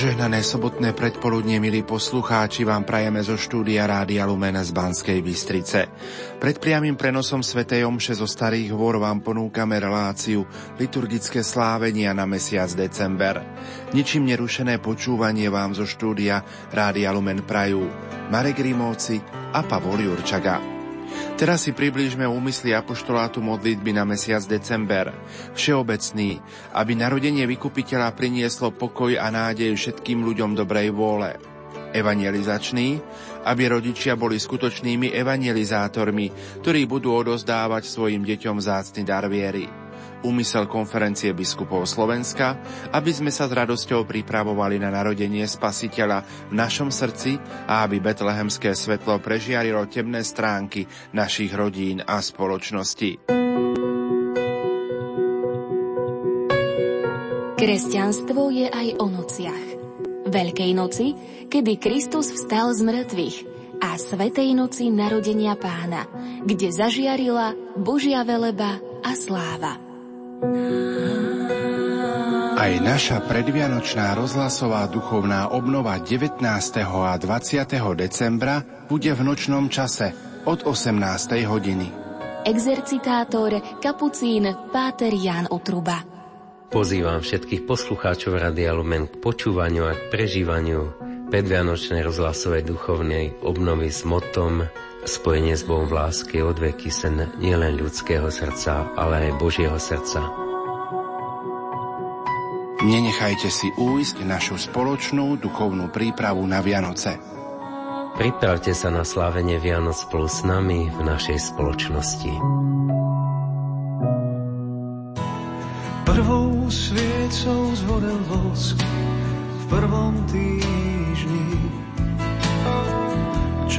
Požehnané sobotné predpoludnie, milí poslucháči, vám prajeme zo štúdia Rádia Lumen z Banskej Bystrice. Pred priamým prenosom Sv. Omše zo Starých hôr vám ponúkame reláciu liturgické slávenia na mesiac december. Ničím nerušené počúvanie vám zo štúdia Rádia Lumen prajú Marek Rimóci a Pavol Jurčaga. Teraz si priblížme úmysly apoštolátu modlitby na mesiac december. Všeobecný, aby narodenie vykupiteľa prinieslo pokoj a nádej všetkým ľuďom dobrej vôle. Evangelizačný, aby rodičia boli skutočnými evangelizátormi, ktorí budú odozdávať svojim deťom zácny dar viery úmysel konferencie biskupov Slovenska, aby sme sa s radosťou pripravovali na narodenie Spasiteľa v našom srdci a aby betlehemské svetlo prežiarilo temné stránky našich rodín a spoločnosti. Kresťanstvo je aj o nociach. Veľkej noci, kedy Kristus vstal z mŕtvych a Svetej noci narodenia pána, kde zažiarila Božia veleba a sláva. Aj naša predvianočná rozhlasová duchovná obnova 19. a 20. decembra bude v nočnom čase od 18. hodiny. Exercitátor, kapucín, páter Jan Utruba. Pozývam všetkých poslucháčov Radia Lumen k počúvaniu a k prežívaniu predvianočnej rozhlasovej duchovnej obnovy s motom Spojenie s Bohom v láske od veky sen nielen ľudského srdca, ale aj Božieho srdca. Nenechajte si újsť našu spoločnú duchovnú prípravu na Vianoce. Pripravte sa na slávenie Vianoc spolu s nami v našej spoločnosti. Prvou sviecou zhorel vosk v prvom týždni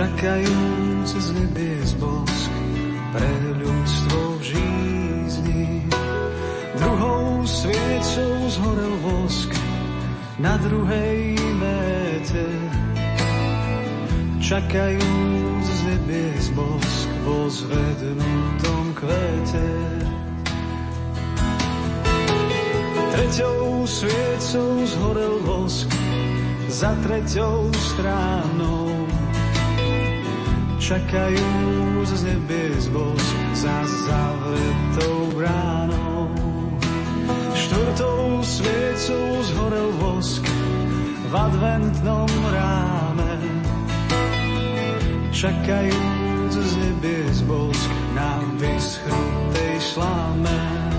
čakajú z nebies bosk pre ľudstvo v žízni. Druhou sviecou zhorel vosk na druhej méte. Čakajúc z nebies bosk vo zvednutom kvete. Treťou sviecou zhorel vosk za treťou stránou čakajú z nebies bosk za zavretou bránou. Štvrtou sviecou zhorel vosk v adventnom ráme. Čakajú z nebies bosk na vyschnutej šláme.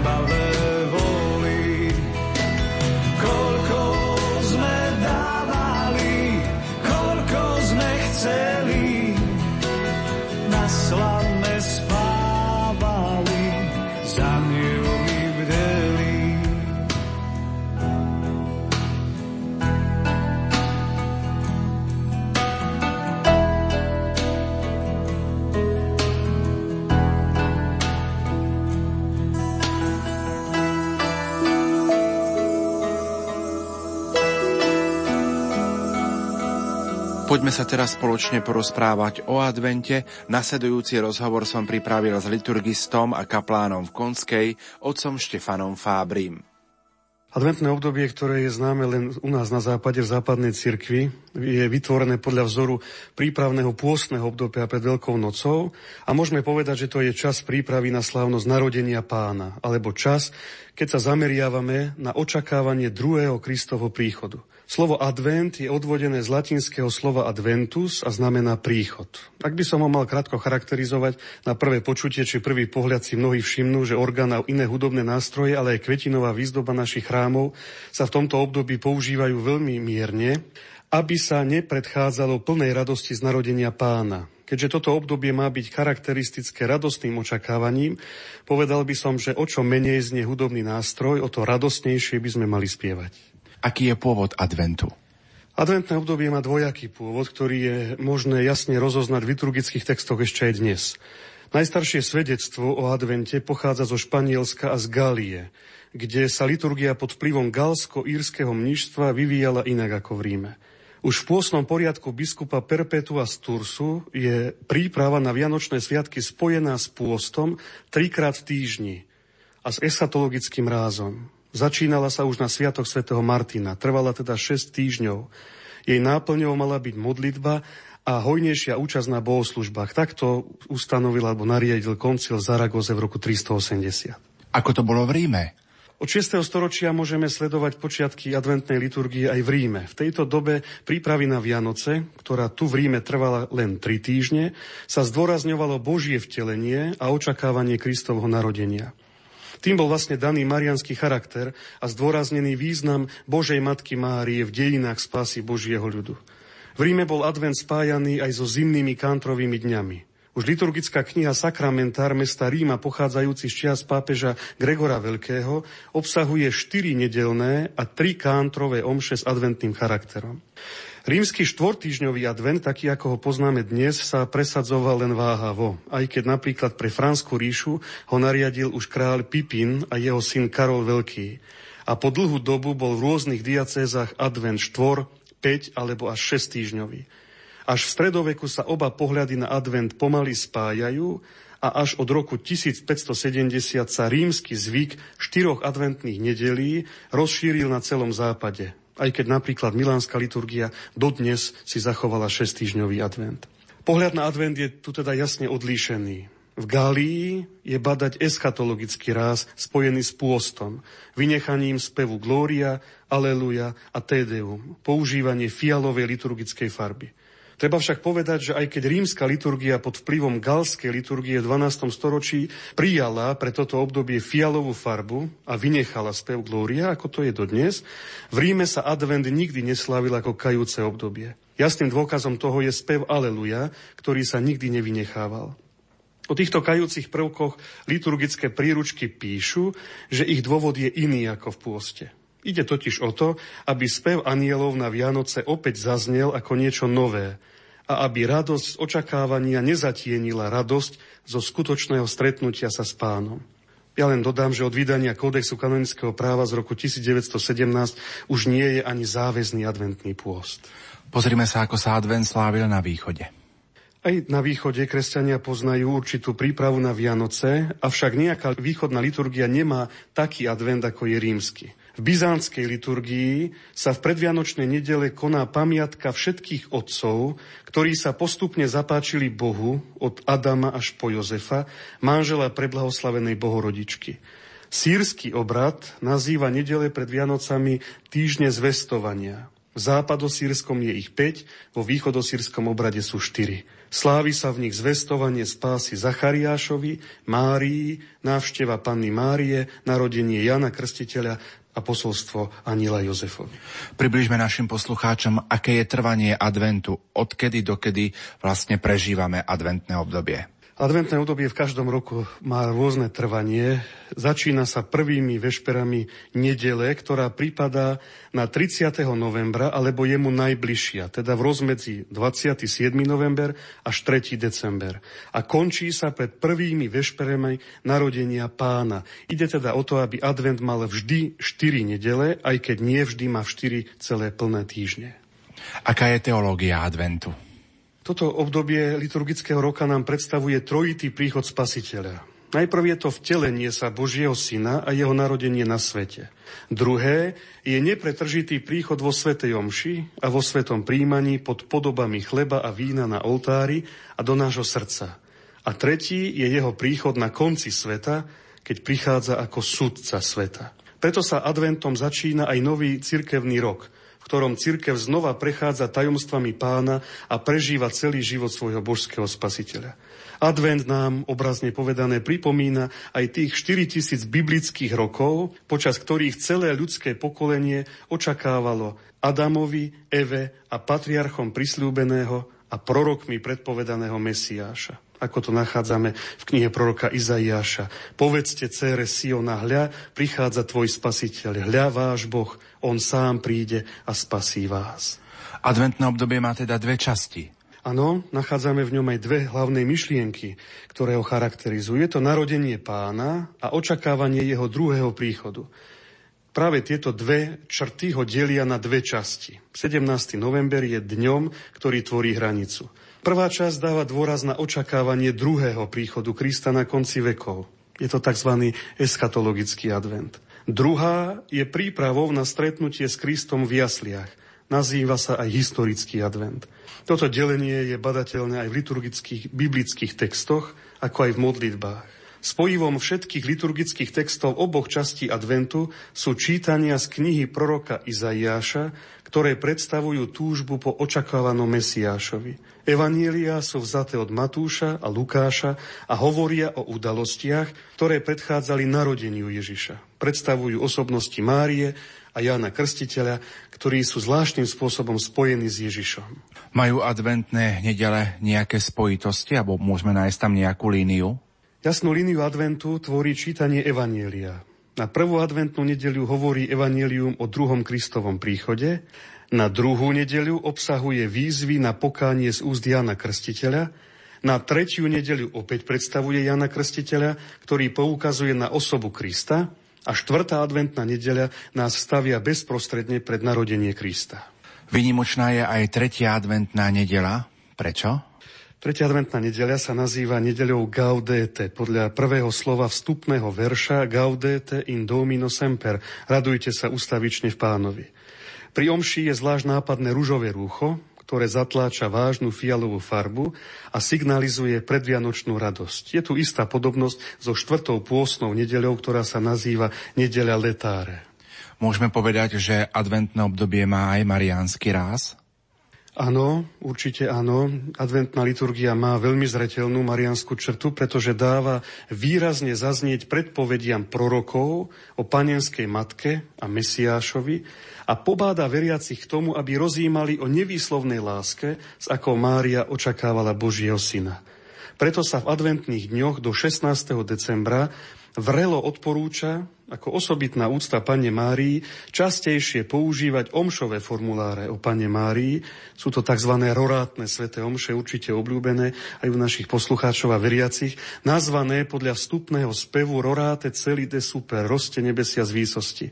about Poďme sa teraz spoločne porozprávať o advente. Nasledujúci rozhovor som pripravil s liturgistom a kaplánom v Konskej, otcom Štefanom Fábrim. Adventné obdobie, ktoré je známe len u nás na západe, v západnej cirkvi, je vytvorené podľa vzoru prípravného pôstneho obdobia pred Veľkou nocou a môžeme povedať, že to je čas prípravy na slávnosť narodenia pána, alebo čas, keď sa zameriavame na očakávanie druhého Kristovho príchodu. Slovo advent je odvodené z latinského slova adventus a znamená príchod. Ak by som ho mal krátko charakterizovať, na prvé počutie či prvý pohľad si mnohí všimnú, že orgán a iné hudobné nástroje, ale aj kvetinová výzdoba našich chrámov sa v tomto období používajú veľmi mierne, aby sa nepredchádzalo plnej radosti z narodenia pána. Keďže toto obdobie má byť charakteristické radostným očakávaním, povedal by som, že o čo menej znie hudobný nástroj, o to radostnejšie by sme mali spievať. Aký je pôvod adventu? Adventné obdobie má dvojaký pôvod, ktorý je možné jasne rozoznať v liturgických textoch ešte aj dnes. Najstaršie svedectvo o advente pochádza zo Španielska a z Galie, kde sa liturgia pod vplyvom galsko-írskeho mníštva vyvíjala inak ako v Ríme. Už v pôsnom poriadku biskupa Perpetua z Tursu je príprava na Vianočné sviatky spojená s pôstom trikrát v týždni a s esatologickým rázom. Začínala sa už na Sviatok svätého Martina, trvala teda 6 týždňov. Jej náplňou mala byť modlitba a hojnejšia účasť na bohoslužbách. Takto ustanovil alebo nariadil koncil Zaragoze v roku 380. Ako to bolo v Ríme? Od 6. storočia môžeme sledovať počiatky adventnej liturgie aj v Ríme. V tejto dobe prípravy na Vianoce, ktorá tu v Ríme trvala len tri týždne, sa zdôrazňovalo Božie vtelenie a očakávanie Kristovho narodenia. Tým bol vlastne daný marianský charakter a zdôraznený význam Božej Matky Márie v dejinách spásy Božieho ľudu. V Ríme bol advent spájaný aj so zimnými kantrovými dňami. Už liturgická kniha Sakramentár mesta Ríma, pochádzajúci z čias pápeža Gregora Veľkého, obsahuje štyri nedelné a tri kántrové omše s adventným charakterom. Rímsky štvortýžňový advent, taký ako ho poznáme dnes, sa presadzoval len váhavo, aj keď napríklad pre Fransku ríšu ho nariadil už kráľ Pipin a jeho syn Karol Veľký. A po dlhú dobu bol v rôznych diacézach advent štvor, 5 alebo až 6 týždňový. Až v stredoveku sa oba pohľady na advent pomaly spájajú a až od roku 1570 sa rímsky zvyk štyroch adventných nedelí rozšíril na celom západe aj keď napríklad milánska liturgia dodnes si zachovala 6-týždňový advent. Pohľad na advent je tu teda jasne odlíšený. V Gálii je badať eschatologický ráz spojený s pôstom, vynechaním spevu Glória, Aleluja a Tedeum, používanie fialovej liturgickej farby. Treba však povedať, že aj keď rímska liturgia pod vplyvom galskej liturgie v 12. storočí prijala pre toto obdobie fialovú farbu a vynechala spev Glória, ako to je dodnes, v Ríme sa advent nikdy neslavil ako kajúce obdobie. Jasným dôkazom toho je spev Aleluja, ktorý sa nikdy nevynechával. O týchto kajúcich prvkoch liturgické príručky píšu, že ich dôvod je iný ako v pôste. Ide totiž o to, aby spev anielov na Vianoce opäť zaznel ako niečo nové a aby radosť z očakávania nezatienila radosť zo skutočného stretnutia sa s pánom. Ja len dodám, že od vydania Kódexu kanonického práva z roku 1917 už nie je ani záväzný adventný pôst. Pozrime sa, ako sa advent slávil na východe. Aj na východe kresťania poznajú určitú prípravu na Vianoce, avšak nejaká východná liturgia nemá taký advent, ako je rímsky. V byzantskej liturgii sa v predvianočnej nedele koná pamiatka všetkých otcov, ktorí sa postupne zapáčili Bohu od Adama až po Jozefa, manžela preblahoslavenej bohorodičky. Sírsky obrad nazýva nedele pred Vianocami týždne zvestovania. V západosírskom je ich 5, vo východosírskom obrade sú 4. Slávi sa v nich zvestovanie spásy Zachariášovi, Márii, návšteva Panny Márie, narodenie Jana Krstiteľa a posolstvo Aniela Jozefovi. Približme našim poslucháčom, aké je trvanie adventu, odkedy dokedy vlastne prežívame adventné obdobie. Adventné obdobie v každom roku má rôzne trvanie. Začína sa prvými vešperami nedele, ktorá prípada na 30. novembra alebo jemu najbližšia, teda v rozmedzi 27. november až 3. december. A končí sa pred prvými vešperami narodenia pána. Ide teda o to, aby advent mal vždy 4 nedele, aj keď nie vždy má 4 celé plné týždne. Aká je teológia adventu? Toto obdobie liturgického roka nám predstavuje trojitý príchod spasiteľa. Najprv je to vtelenie sa Božieho Syna a jeho narodenie na svete. Druhé je nepretržitý príchod vo Svetej Omši a vo Svetom príjmaní pod podobami chleba a vína na oltári a do nášho srdca. A tretí je jeho príchod na konci sveta, keď prichádza ako sudca sveta. Preto sa adventom začína aj nový cirkevný rok – ktorom cirkev znova prechádza tajomstvami pána a prežíva celý život svojho božského spasiteľa. Advent nám, obrazne povedané, pripomína aj tých 4000 biblických rokov, počas ktorých celé ľudské pokolenie očakávalo Adamovi, Eve a patriarchom prislúbeného a prorokmi predpovedaného Mesiáša ako to nachádzame v knihe proroka Izaiáša. Povedzte cére Siona, hľa, prichádza tvoj spasiteľ, hľa váš Boh, on sám príde a spasí vás. Adventné obdobie má teda dve časti. Áno, nachádzame v ňom aj dve hlavné myšlienky, ktoré ho charakterizujú. Je to narodenie pána a očakávanie jeho druhého príchodu. Práve tieto dve črty ho delia na dve časti. 17. november je dňom, ktorý tvorí hranicu. Prvá časť dáva dôraz na očakávanie druhého príchodu Krista na konci vekov. Je to tzv. eschatologický advent. Druhá je prípravou na stretnutie s Kristom v jasliach. Nazýva sa aj historický advent. Toto delenie je badateľné aj v liturgických biblických textoch, ako aj v modlitbách. Spojivom všetkých liturgických textov oboch častí adventu sú čítania z knihy proroka Izaiáša, ktoré predstavujú túžbu po očakávanom Mesiášovi. Evanielia sú vzaté od Matúša a Lukáša a hovoria o udalostiach, ktoré predchádzali narodeniu Ježiša. Predstavujú osobnosti Márie a Jána Krstiteľa, ktorí sú zvláštnym spôsobom spojení s Ježišom. Majú adventné nedele nejaké spojitosti, alebo môžeme nájsť tam nejakú líniu? Jasnú líniu adventu tvorí čítanie Evanielia. Na prvú adventnú nedeľu hovorí Evangelium o druhom Kristovom príchode, na druhú nedeľu obsahuje výzvy na pokánie z úst Jana Krstiteľa, na tretiu nedeľu opäť predstavuje Jana Krstiteľa, ktorý poukazuje na osobu Krista a štvrtá adventná nedeľa nás stavia bezprostredne pred narodenie Krista. Vynimočná je aj tretia adventná nedela. Prečo? Tretia adventná nedeľa sa nazýva nedeľou Gaudete, podľa prvého slova vstupného verša Gaudete in Domino Semper, radujte sa ustavične v pánovi. Pri omši je zvlášť nápadné ružové rúcho, ktoré zatláča vážnu fialovú farbu a signalizuje predvianočnú radosť. Je tu istá podobnosť so štvrtou pôsnou nedeľou, ktorá sa nazýva nedeľa letáre. Môžeme povedať, že adventné obdobie má aj mariánsky ráz? Áno, určite áno. Adventná liturgia má veľmi zretelnú marianskú črtu, pretože dáva výrazne zaznieť predpovediam prorokov o panenskej matke a Mesiášovi a pobáda veriacich k tomu, aby rozímali o nevýslovnej láske, s akou Mária očakávala Božieho syna. Preto sa v adventných dňoch do 16. decembra vrelo odporúča, ako osobitná úcta Pane Márii, častejšie používať omšové formuláre o Pane Márii. Sú to tzv. rorátne sveté omše, určite obľúbené aj u našich poslucháčov a veriacich, nazvané podľa vstupného spevu Roráte celý de super, roste nebesia z výsosti.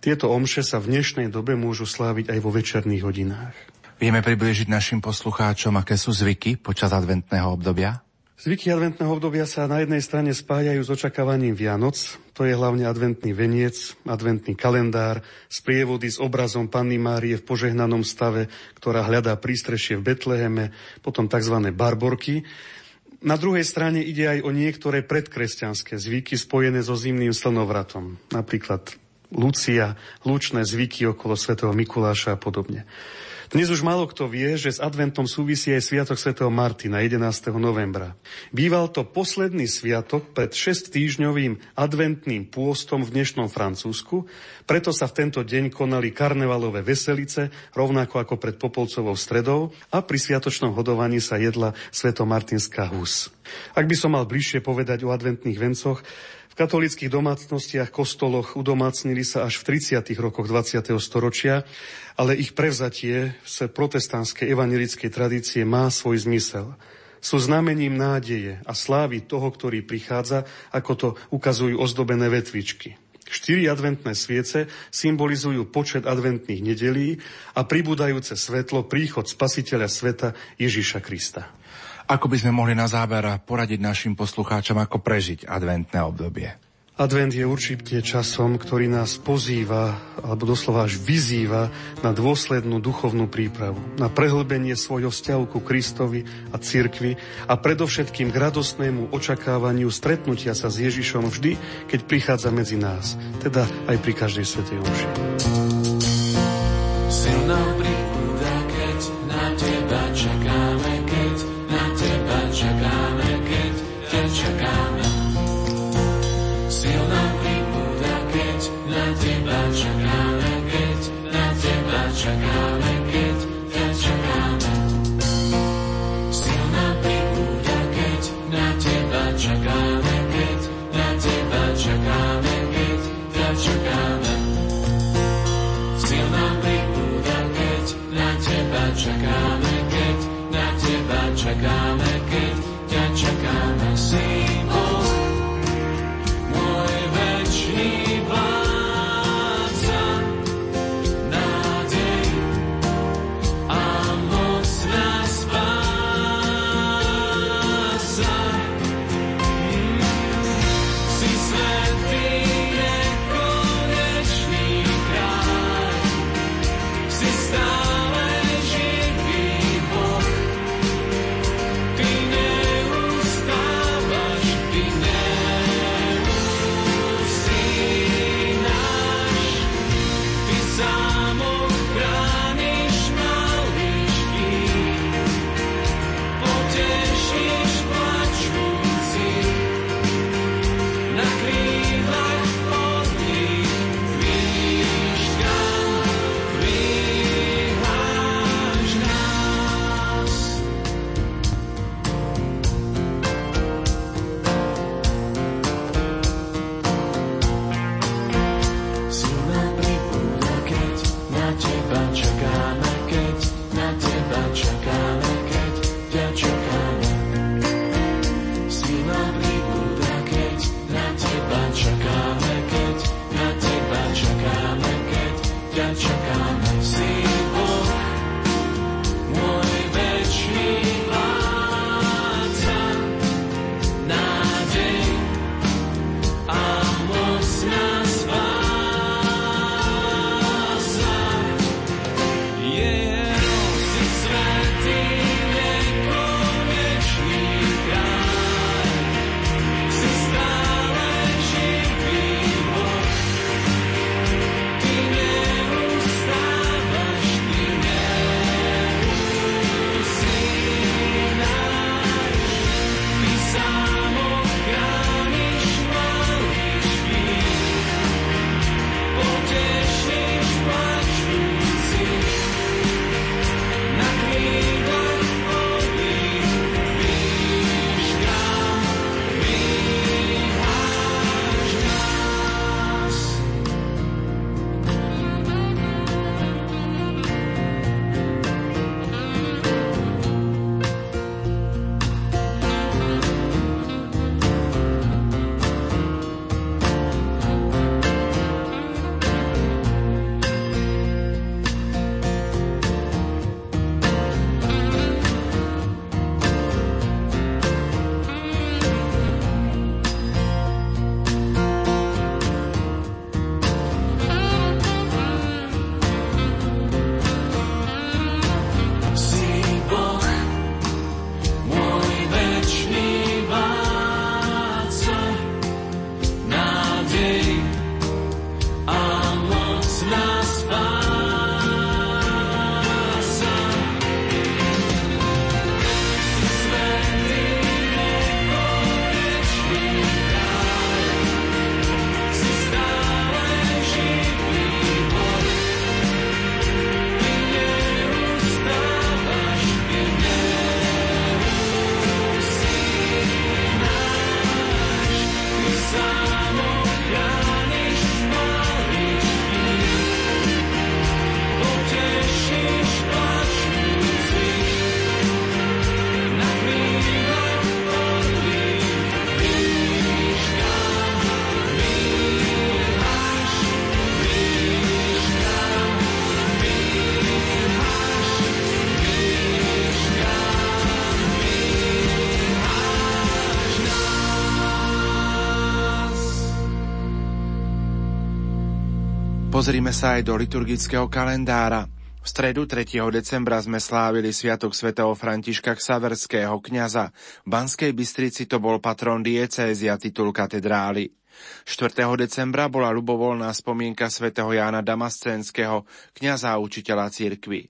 Tieto omše sa v dnešnej dobe môžu sláviť aj vo večerných hodinách. Vieme približiť našim poslucháčom, aké sú zvyky počas adventného obdobia? Zvyky adventného obdobia sa na jednej strane spájajú s očakávaním Vianoc, to je hlavne adventný veniec, adventný kalendár, sprievody s obrazom Panny Márie v požehnanom stave, ktorá hľadá prístrešie v Betleheme, potom tzv. barborky. Na druhej strane ide aj o niektoré predkresťanské zvyky spojené so zimným slnovratom, napríklad Lucia, lučné zvyky okolo svätého Mikuláša a podobne. Dnes už málo kto vie, že s adventom súvisí aj Sviatok svätého Martina 11. novembra. Býval to posledný sviatok pred 6 týždňovým adventným pôstom v dnešnom Francúzsku, preto sa v tento deň konali karnevalové veselice, rovnako ako pred Popolcovou stredou a pri sviatočnom hodovaní sa jedla svetomartinská hus. Ak by som mal bližšie povedať o adventných vencoch, katolických domácnostiach, kostoloch udomácnili sa až v 30. rokoch 20. storočia, ale ich prevzatie v protestantskej evangelickej tradície má svoj zmysel. Sú znamením nádeje a slávy toho, ktorý prichádza, ako to ukazujú ozdobené vetvičky. Štyri adventné sviece symbolizujú počet adventných nedelí a pribúdajúce svetlo príchod spasiteľa sveta Ježiša Krista. Ako by sme mohli na záver poradiť našim poslucháčom, ako prežiť adventné obdobie? Advent je určite časom, ktorý nás pozýva, alebo doslova až vyzýva na dôslednú duchovnú prípravu, na prehlbenie svojho vzťahu ku Kristovi a cirkvi a predovšetkým k radostnému očakávaniu stretnutia sa s Ježišom vždy, keď prichádza medzi nás, teda aj pri každej svetej omši. Silná príbuda, keď na teba čakáme, sunshine. Pozrime sa aj do liturgického kalendára. V stredu 3. decembra sme slávili Sviatok svätého Františka Ksaverského kňaza. V Banskej Bystrici to bol patron diecézy a titul katedrály. 4. decembra bola ľubovoľná spomienka svätého Jána Damascenského, kňaza a učiteľa cirkvy.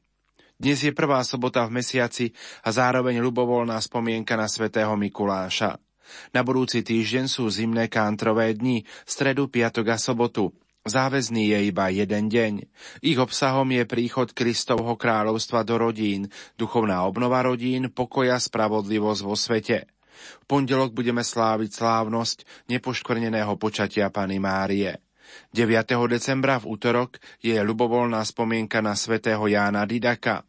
Dnes je prvá sobota v mesiaci a zároveň ľubovoľná spomienka na svätého Mikuláša. Na budúci týždeň sú zimné kántrové dni, stredu, piatok a sobotu. Záväzný je iba jeden deň. Ich obsahom je príchod Kristovho kráľovstva do rodín, duchovná obnova rodín, pokoja, spravodlivosť vo svete. V pondelok budeme sláviť slávnosť nepoškvrneného počatia Pany Márie. 9. decembra v útorok je ľubovoľná spomienka na svätého Jána Didaka.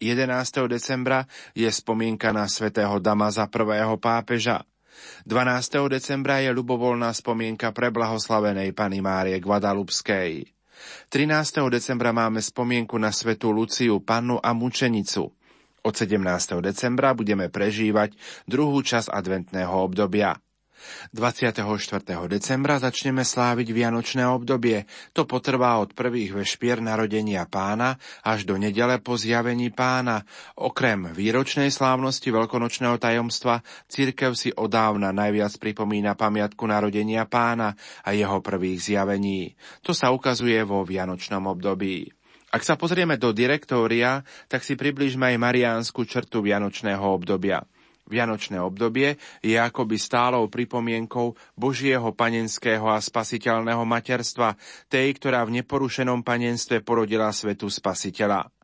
11. decembra je spomienka na svätého Damaza prvého pápeža. 12. decembra je ľubovoľná spomienka pre blahoslavenej Pany Márie Guadalupskej. 13. decembra máme spomienku na svetú Luciu, pannu a mučenicu. Od 17. decembra budeme prežívať druhú časť adventného obdobia. 24. decembra začneme sláviť Vianočné obdobie. To potrvá od prvých vešpier narodenia pána až do nedele po zjavení pána. Okrem výročnej slávnosti veľkonočného tajomstva, církev si odávna najviac pripomína pamiatku narodenia pána a jeho prvých zjavení. To sa ukazuje vo Vianočnom období. Ak sa pozrieme do direktória, tak si približme aj mariánsku črtu Vianočného obdobia. Vianočné obdobie je akoby stálou pripomienkou Božieho panenského a spasiteľného materstva, tej, ktorá v neporušenom panenstve porodila svetu spasiteľa.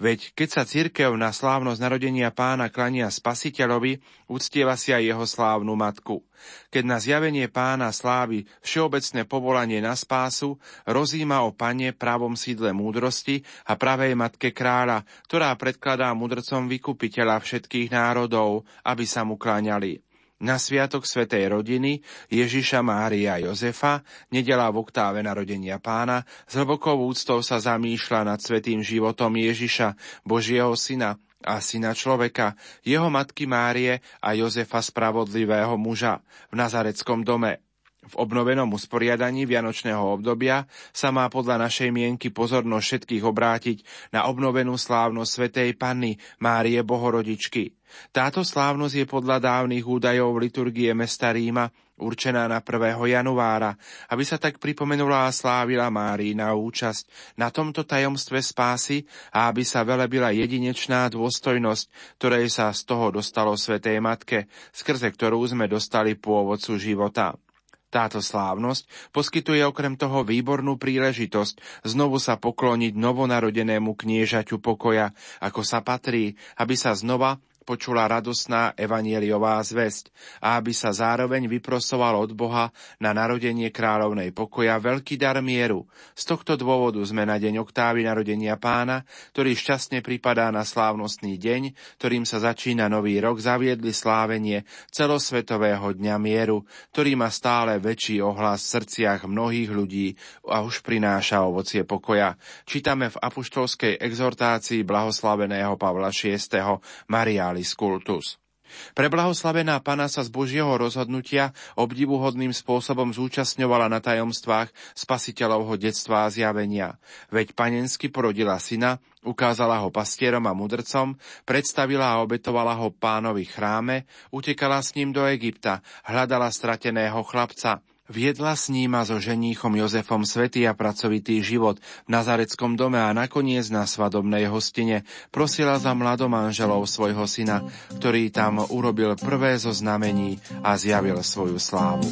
Veď keď sa cirkev na slávnosť narodenia pána klania spasiteľovi, uctieva si aj jeho slávnu matku. Keď na zjavenie pána slávi všeobecné povolanie na spásu, rozíma o pane pravom sídle múdrosti a pravej matke kráľa, ktorá predkladá mudrcom vykupiteľa všetkých národov, aby sa mu kláňali. Na sviatok Svetej rodiny Ježiša Mária Jozefa, nedela v oktáve narodenia pána, s hlbokou úctou sa zamýšľa nad svetým životom Ježiša, Božieho syna a syna človeka, jeho matky Márie a Jozefa spravodlivého muža v Nazareckom dome. V obnovenom usporiadaní Vianočného obdobia sa má podľa našej mienky pozornosť všetkých obrátiť na obnovenú slávnosť Svetej Panny Márie Bohorodičky. Táto slávnosť je podľa dávnych údajov liturgie mesta Ríma určená na 1. januára, aby sa tak pripomenula a slávila Márina účasť na tomto tajomstve spásy a aby sa velebila jedinečná dôstojnosť, ktorej sa z toho dostalo Svetej Matke, skrze ktorú sme dostali pôvodcu života. Táto slávnosť poskytuje okrem toho výbornú príležitosť znovu sa pokloniť novonarodenému kniežaťu pokoja, ako sa patrí, aby sa znova počula radosná evanieliová zväzť a aby sa zároveň vyprosoval od Boha na narodenie kráľovnej pokoja veľký dar mieru. Z tohto dôvodu sme na deň oktávy narodenia pána, ktorý šťastne pripadá na slávnostný deň, ktorým sa začína nový rok, zaviedli slávenie celosvetového dňa mieru, ktorý má stále väčší ohlas v srdciach mnohých ľudí a už prináša ovocie pokoja. Čítame v apoštolskej exhortácii blahoslaveného Pavla VI. Mariáli Alis Cultus. Preblahoslavená pana sa z Božieho rozhodnutia obdivuhodným spôsobom zúčastňovala na tajomstvách spasiteľovho detstva a zjavenia. Veď panensky porodila syna, ukázala ho pastierom a mudrcom, predstavila a obetovala ho pánovi chráme, utekala s ním do Egypta, hľadala strateného chlapca, Viedla s ním a so ženíchom Jozefom svetý a pracovitý život v Nazareckom dome a nakoniec na svadobnej hostine prosila za mladomanželov svojho syna, ktorý tam urobil prvé zo znamení a zjavil svoju slávu.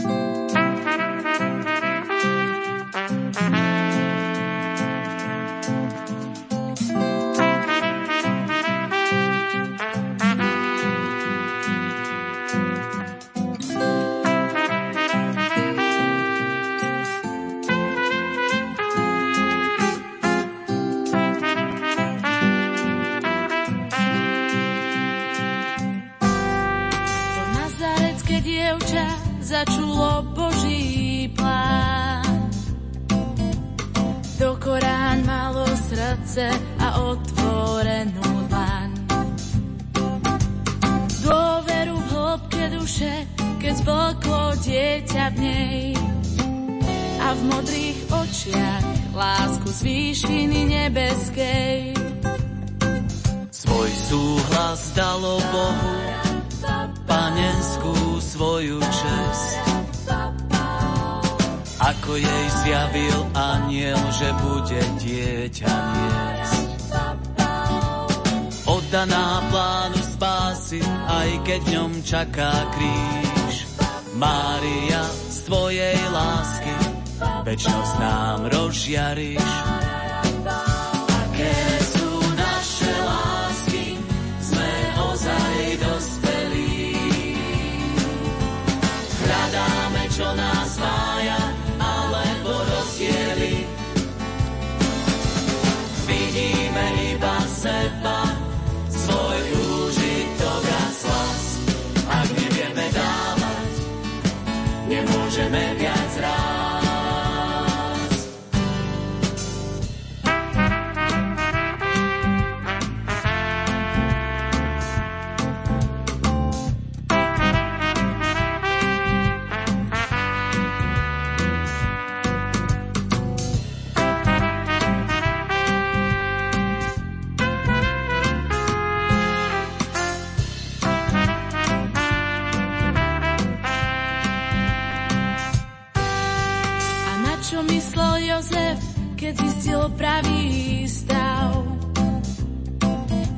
Srdce a otvorenú dlaň. Dôveru v hĺbke duše, keď zblklo dieťa v nej. A v modrých očiach lásku z výšiny nebeskej. Svoj súhlas dalo Bohu, panenskú svoju čest. Ako jej zjavil aniel, že bude dieťa niesť. Oddaná plánu spásy, aj keď ňom čaká kríž. Mária, z tvojej lásky, večnosť nám rozžiariš. Aké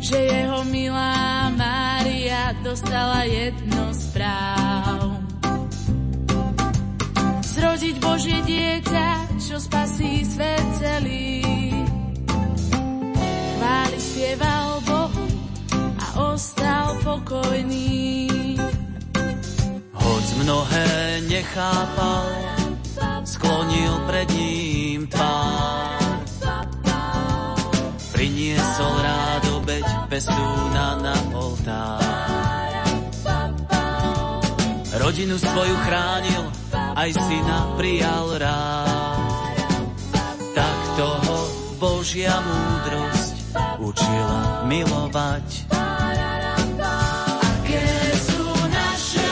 Že jeho milá Mária dostala jedno z práv. Zrodiť Božie dieťa, čo spasí svet celý. Chváli spieval Bohu a ostal pokojný. Hoď mnohé nechápal, sklonil pred ním pestúna na oltár. Rodinu svoju chránil, aj syna prijal rád. Tak toho Božia múdrosť učila milovať. Aké sú naše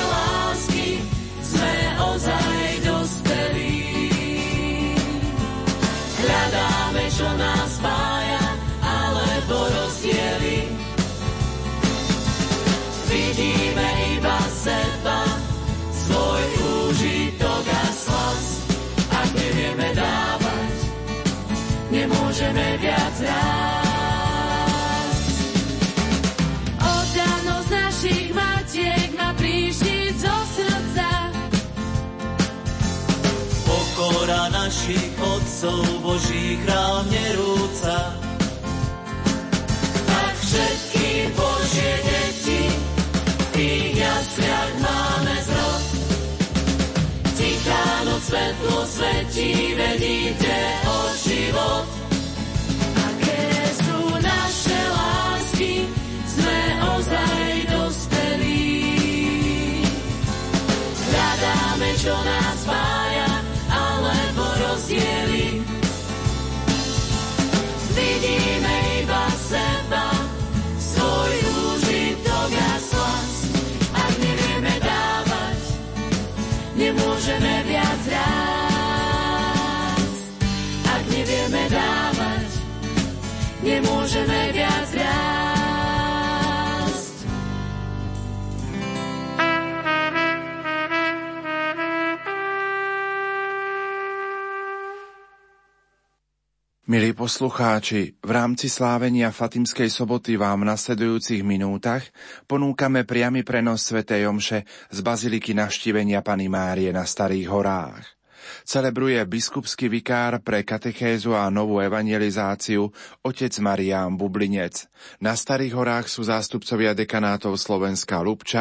otcov Boží chrám nerúca. Tak všetky Božie deti, tých jasliach máme zrod. Tichá noc svetlo svetí, vedíte o život. Aké sú naše lásky, sme ozaj dospelí. Hľadáme, čo nás spája, nemôžeme viac rásť. Milí poslucháči, v rámci slávenia Fatimskej soboty vám v nasledujúcich minútach ponúkame priamy prenos Sv. Jomše z Baziliky naštívenia Pany Márie na Starých horách. Celebruje biskupský vikár pre katechézu a novú evangelizáciu otec Marián Bublinec. Na Starých horách sú zástupcovia dekanátov Slovenska Lubča